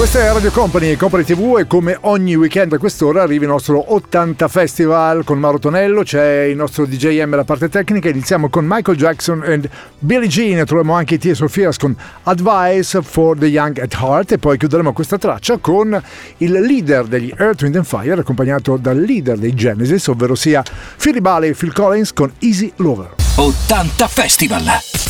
Questa è Radio Company Company TV e come ogni weekend a quest'ora arriva il nostro 80 Festival con Mauro Tonello, c'è il nostro DJM la parte tecnica, iniziamo con Michael Jackson e Billie Jean, troviamo anche Tia Sofias con Advice for the Young at Heart e poi chiuderemo questa traccia con il leader degli Earth, Wind Fire accompagnato dal leader dei Genesis, ovvero sia Philly Bailey e Phil Collins con Easy Lover. 80 Festival! Festival.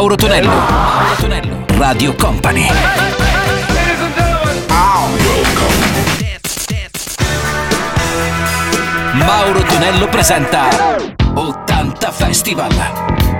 Mauro Tonello. Mauro Tonello. Radio Company. Mauro Tonello presenta 80 Festival.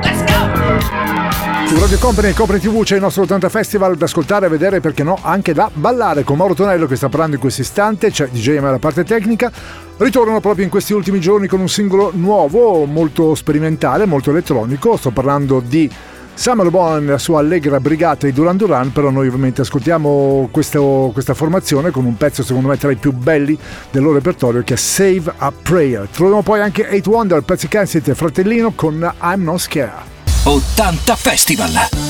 Let's go! Su Radio Company e Company TV c'è il nostro 80 Festival da ascoltare, vedere perché no, anche da ballare con Mauro Tonello che sta parlando in questo istante, c'è DJ alla parte tecnica. Ritornano proprio in questi ultimi giorni con un singolo nuovo, molto sperimentale, molto elettronico. Sto parlando di Summer Bone la sua allegra brigata di Duran Duran, però noi ovviamente ascoltiamo questo, questa formazione con un pezzo secondo me tra i più belli del loro repertorio che è Save a Prayer. Troviamo poi anche 8 Wonder, pezzi e Fratellino con I'm Not Scared. 80 Festival!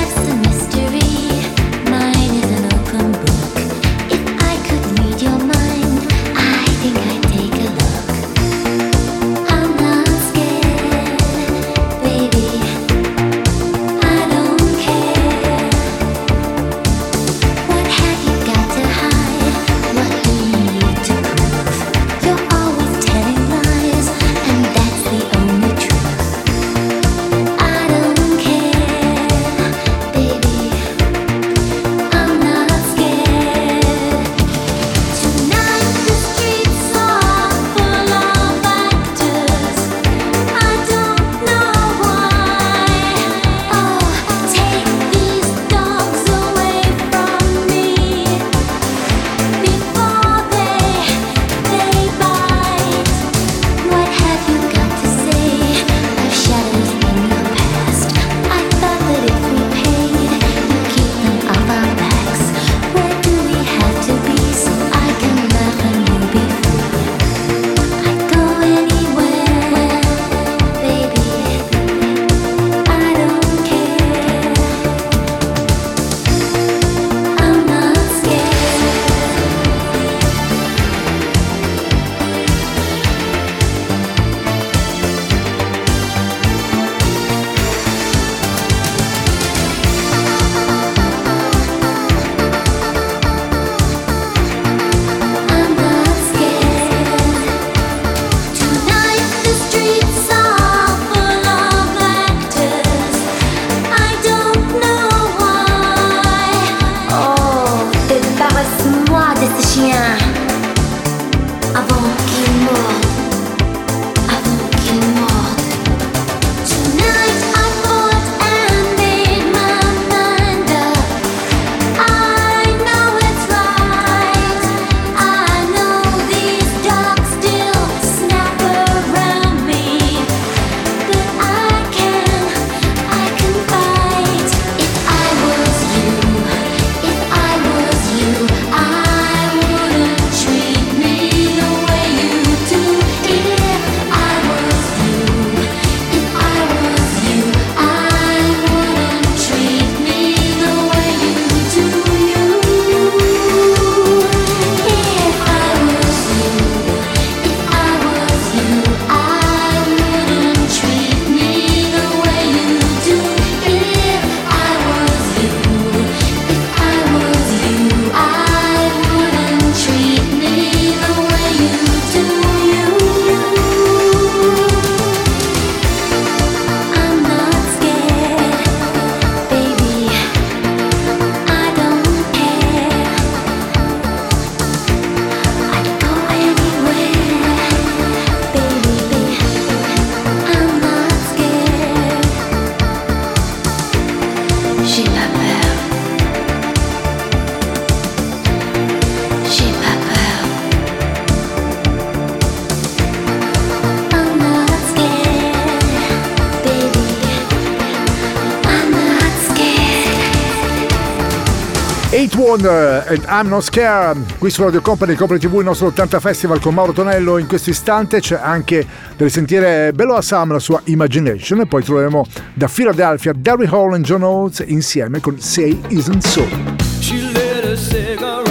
Wonder and I'm Not Scared. Qui su Radio Company, Company TV il nostro 80 Festival con Mauro Tonello. In questo istante c'è anche da risentire Bello Assam la sua Imagination. E poi troveremo da Philadelphia Derry Hall e John Oates insieme con Say Isn't So. She lit a cigarette,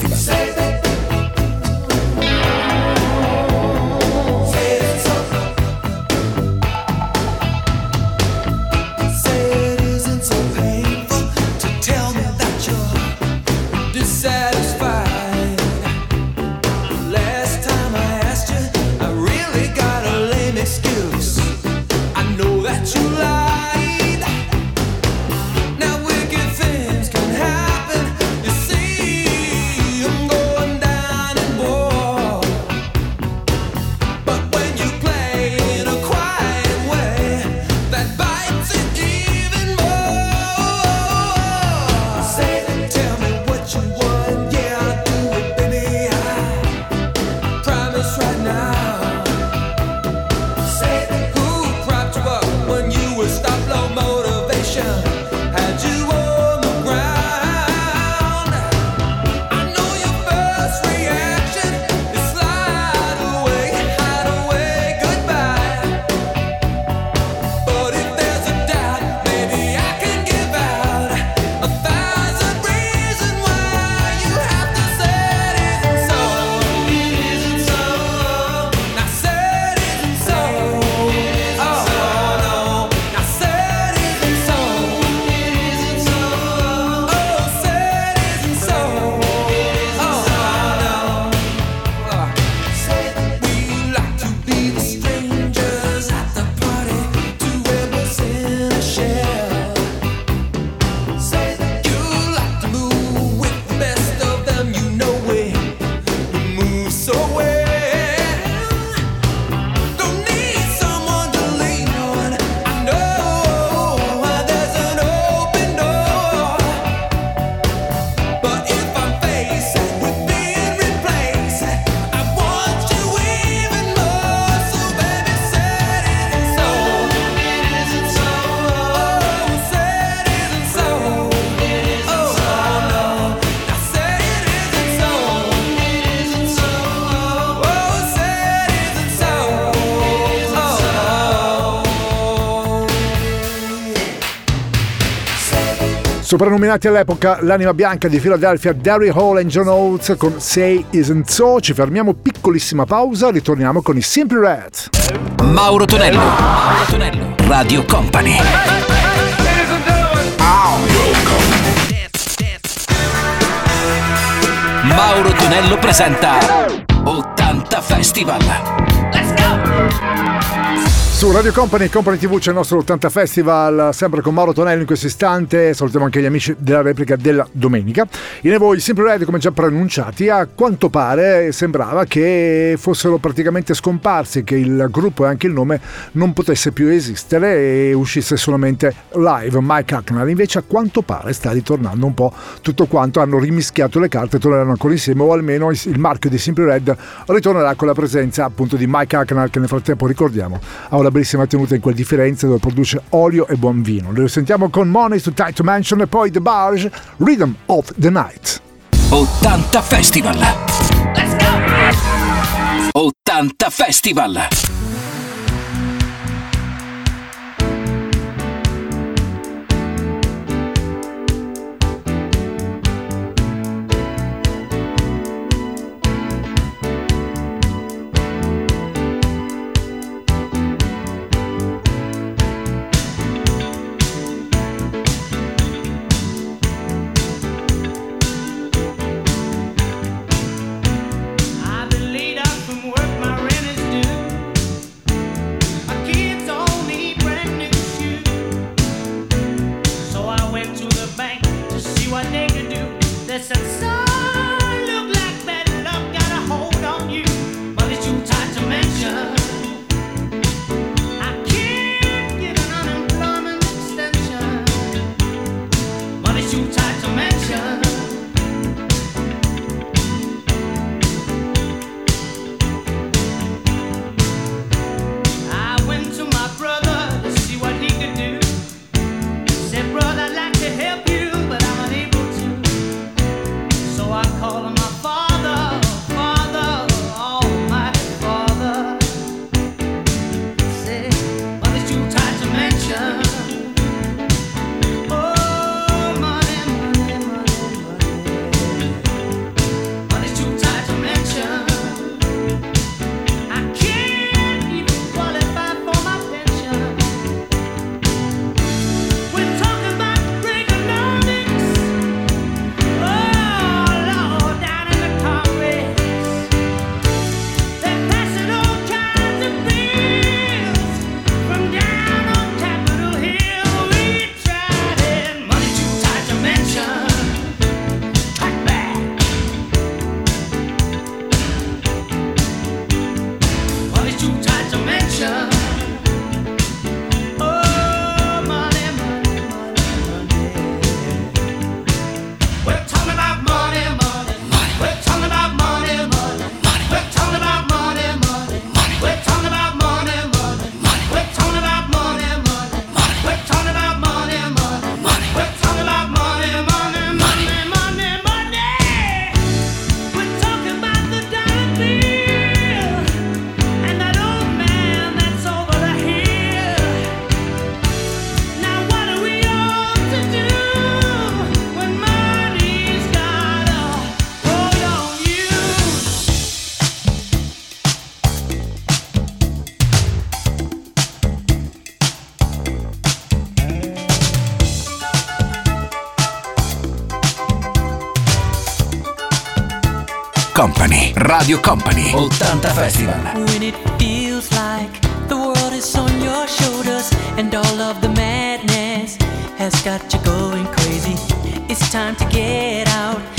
Soprannominati all'epoca l'anima bianca di Philadelphia, Derry Hall e John Oates con Say Isn't So. Ci fermiamo, piccolissima pausa, ritorniamo con i Simply Red. Mauro Tonello, Mauro Tonello, Radio Company. Mauro Tonello presenta 80 Festival. Su Radio Company Company TV c'è il nostro 80 Festival, sempre con Mauro Tonello in questo istante. Salutiamo anche gli amici della replica della domenica. In voi Simple Red, come già preannunciati, a quanto pare sembrava che fossero praticamente scomparsi, che il gruppo e anche il nome non potesse più esistere e uscisse solamente live. Mike Hackner, invece, a quanto pare sta ritornando un po' tutto quanto. Hanno rimischiato le carte, torneranno ancora insieme, o almeno il marchio di Simple Red ritornerà con la presenza appunto di Mike Hackner, che nel frattempo ricordiamo ha una bellissima tenuta in quel di Firenze dove produce olio e buon vino. Lo sentiamo con Money to Tight Mansion e poi The Barge, Rhythm of the Night. 80 Festival! Let's go! 80 Festival! listen. Radio Company 80 Festival. When it feels like the world is on your shoulders and all of the madness has got you going crazy. It's time to get out.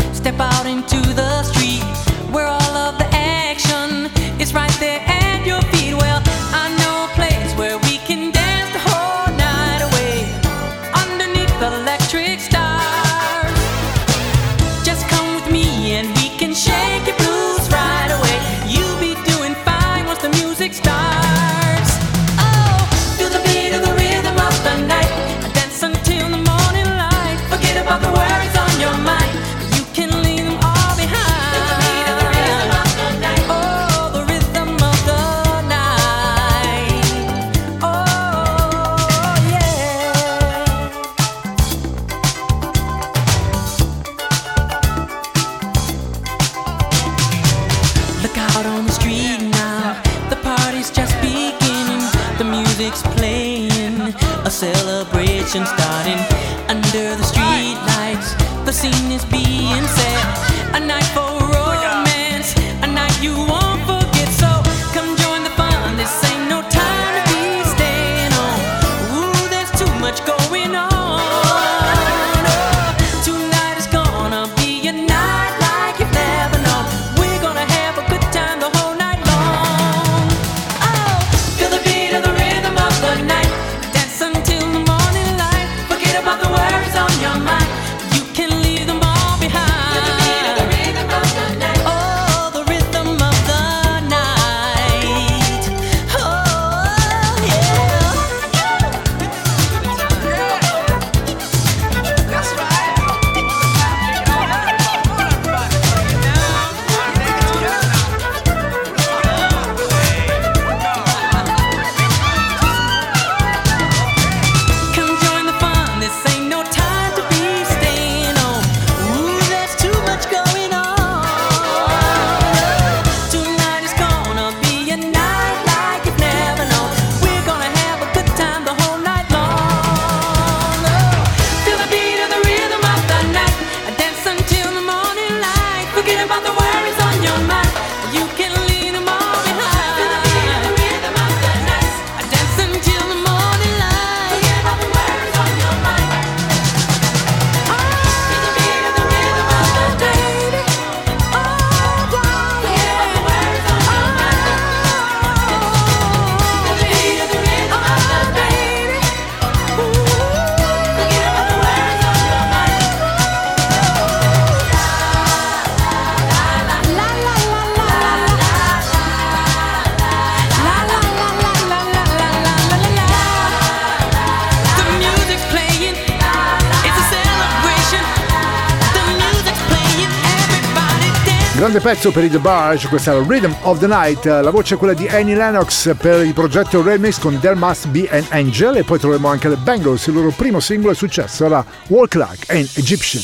Grande pezzo per i The Barge, questa è la Rhythm of the Night, la voce è quella di Annie Lennox per il progetto Remix con There Must Be an Angel e poi troveremo anche The Bengals, il loro primo singolo è successo era Walk Like an Egyptian.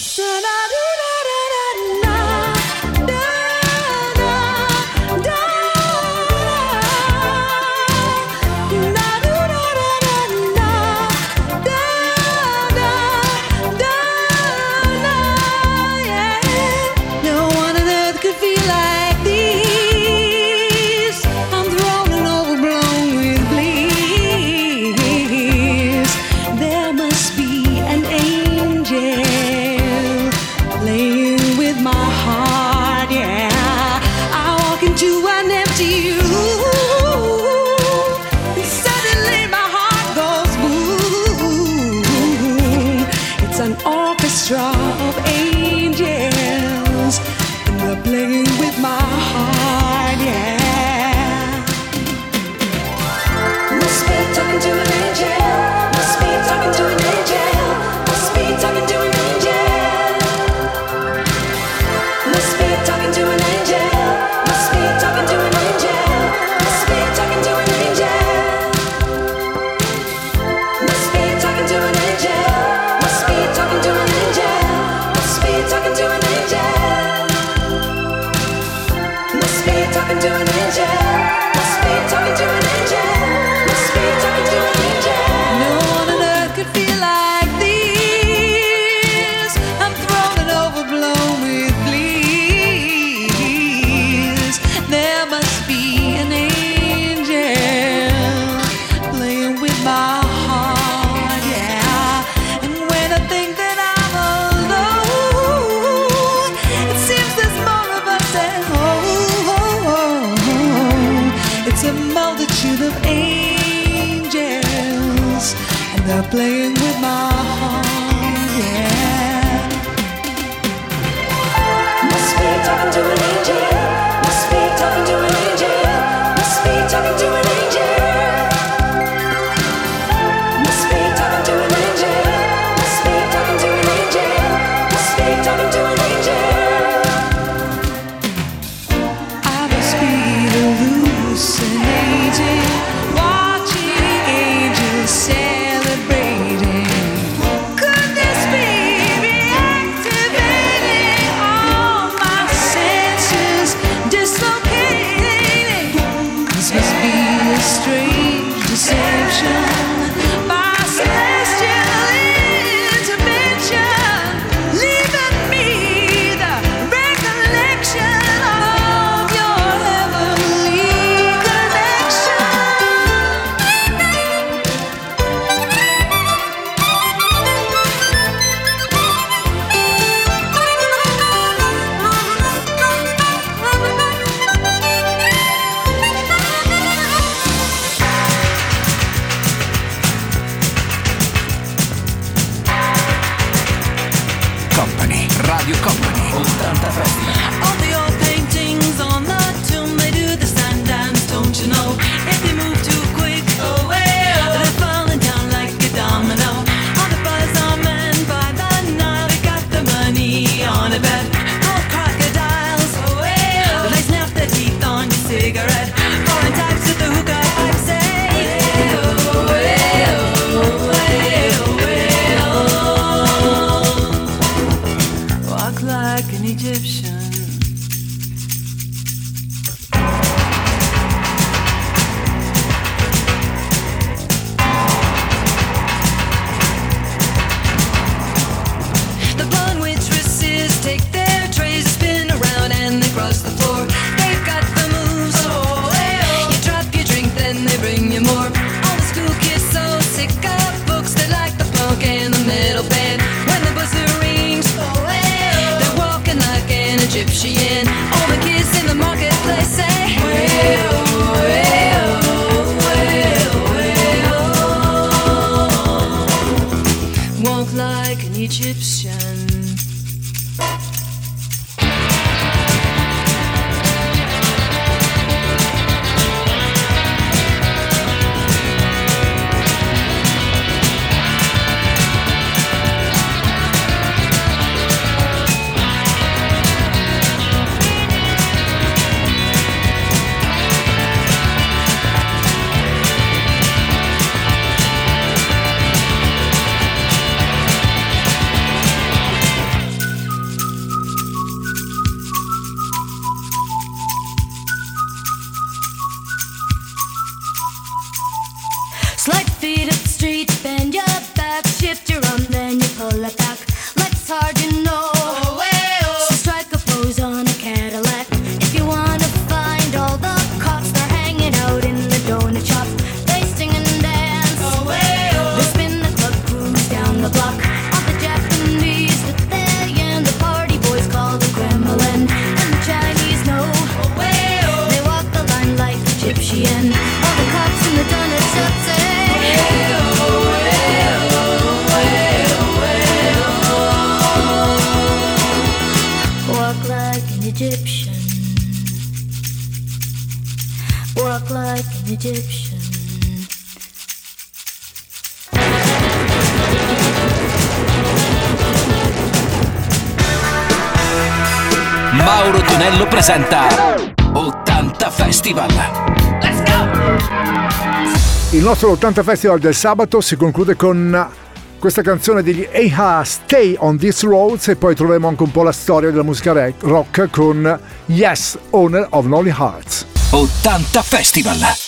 presenta 80 Festival. Let's go! Il nostro 80 Festival del sabato si conclude con questa canzone degli Aha Stay on This Road e poi troveremo anche un po' la storia della musica rock con Yes, Owner of Lonely Hearts. 80 Festival.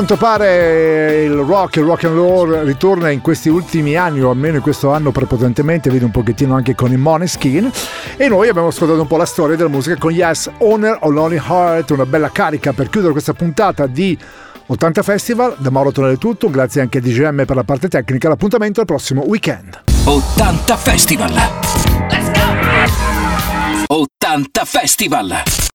quanto pare eh, il rock, e il rock and roll ritorna in questi ultimi anni, o almeno in questo anno prepotentemente, vedi un pochettino anche con i Moneskin. E noi abbiamo ascoltato un po' la storia della musica con Yes, Owner of Lonely Heart, una bella carica per chiudere questa puntata di 80 Festival. Da Mauro Tonelli tutto, grazie anche a DGM per la parte tecnica. L'appuntamento al prossimo weekend. 80 Festival! Let's go! 80 Festival!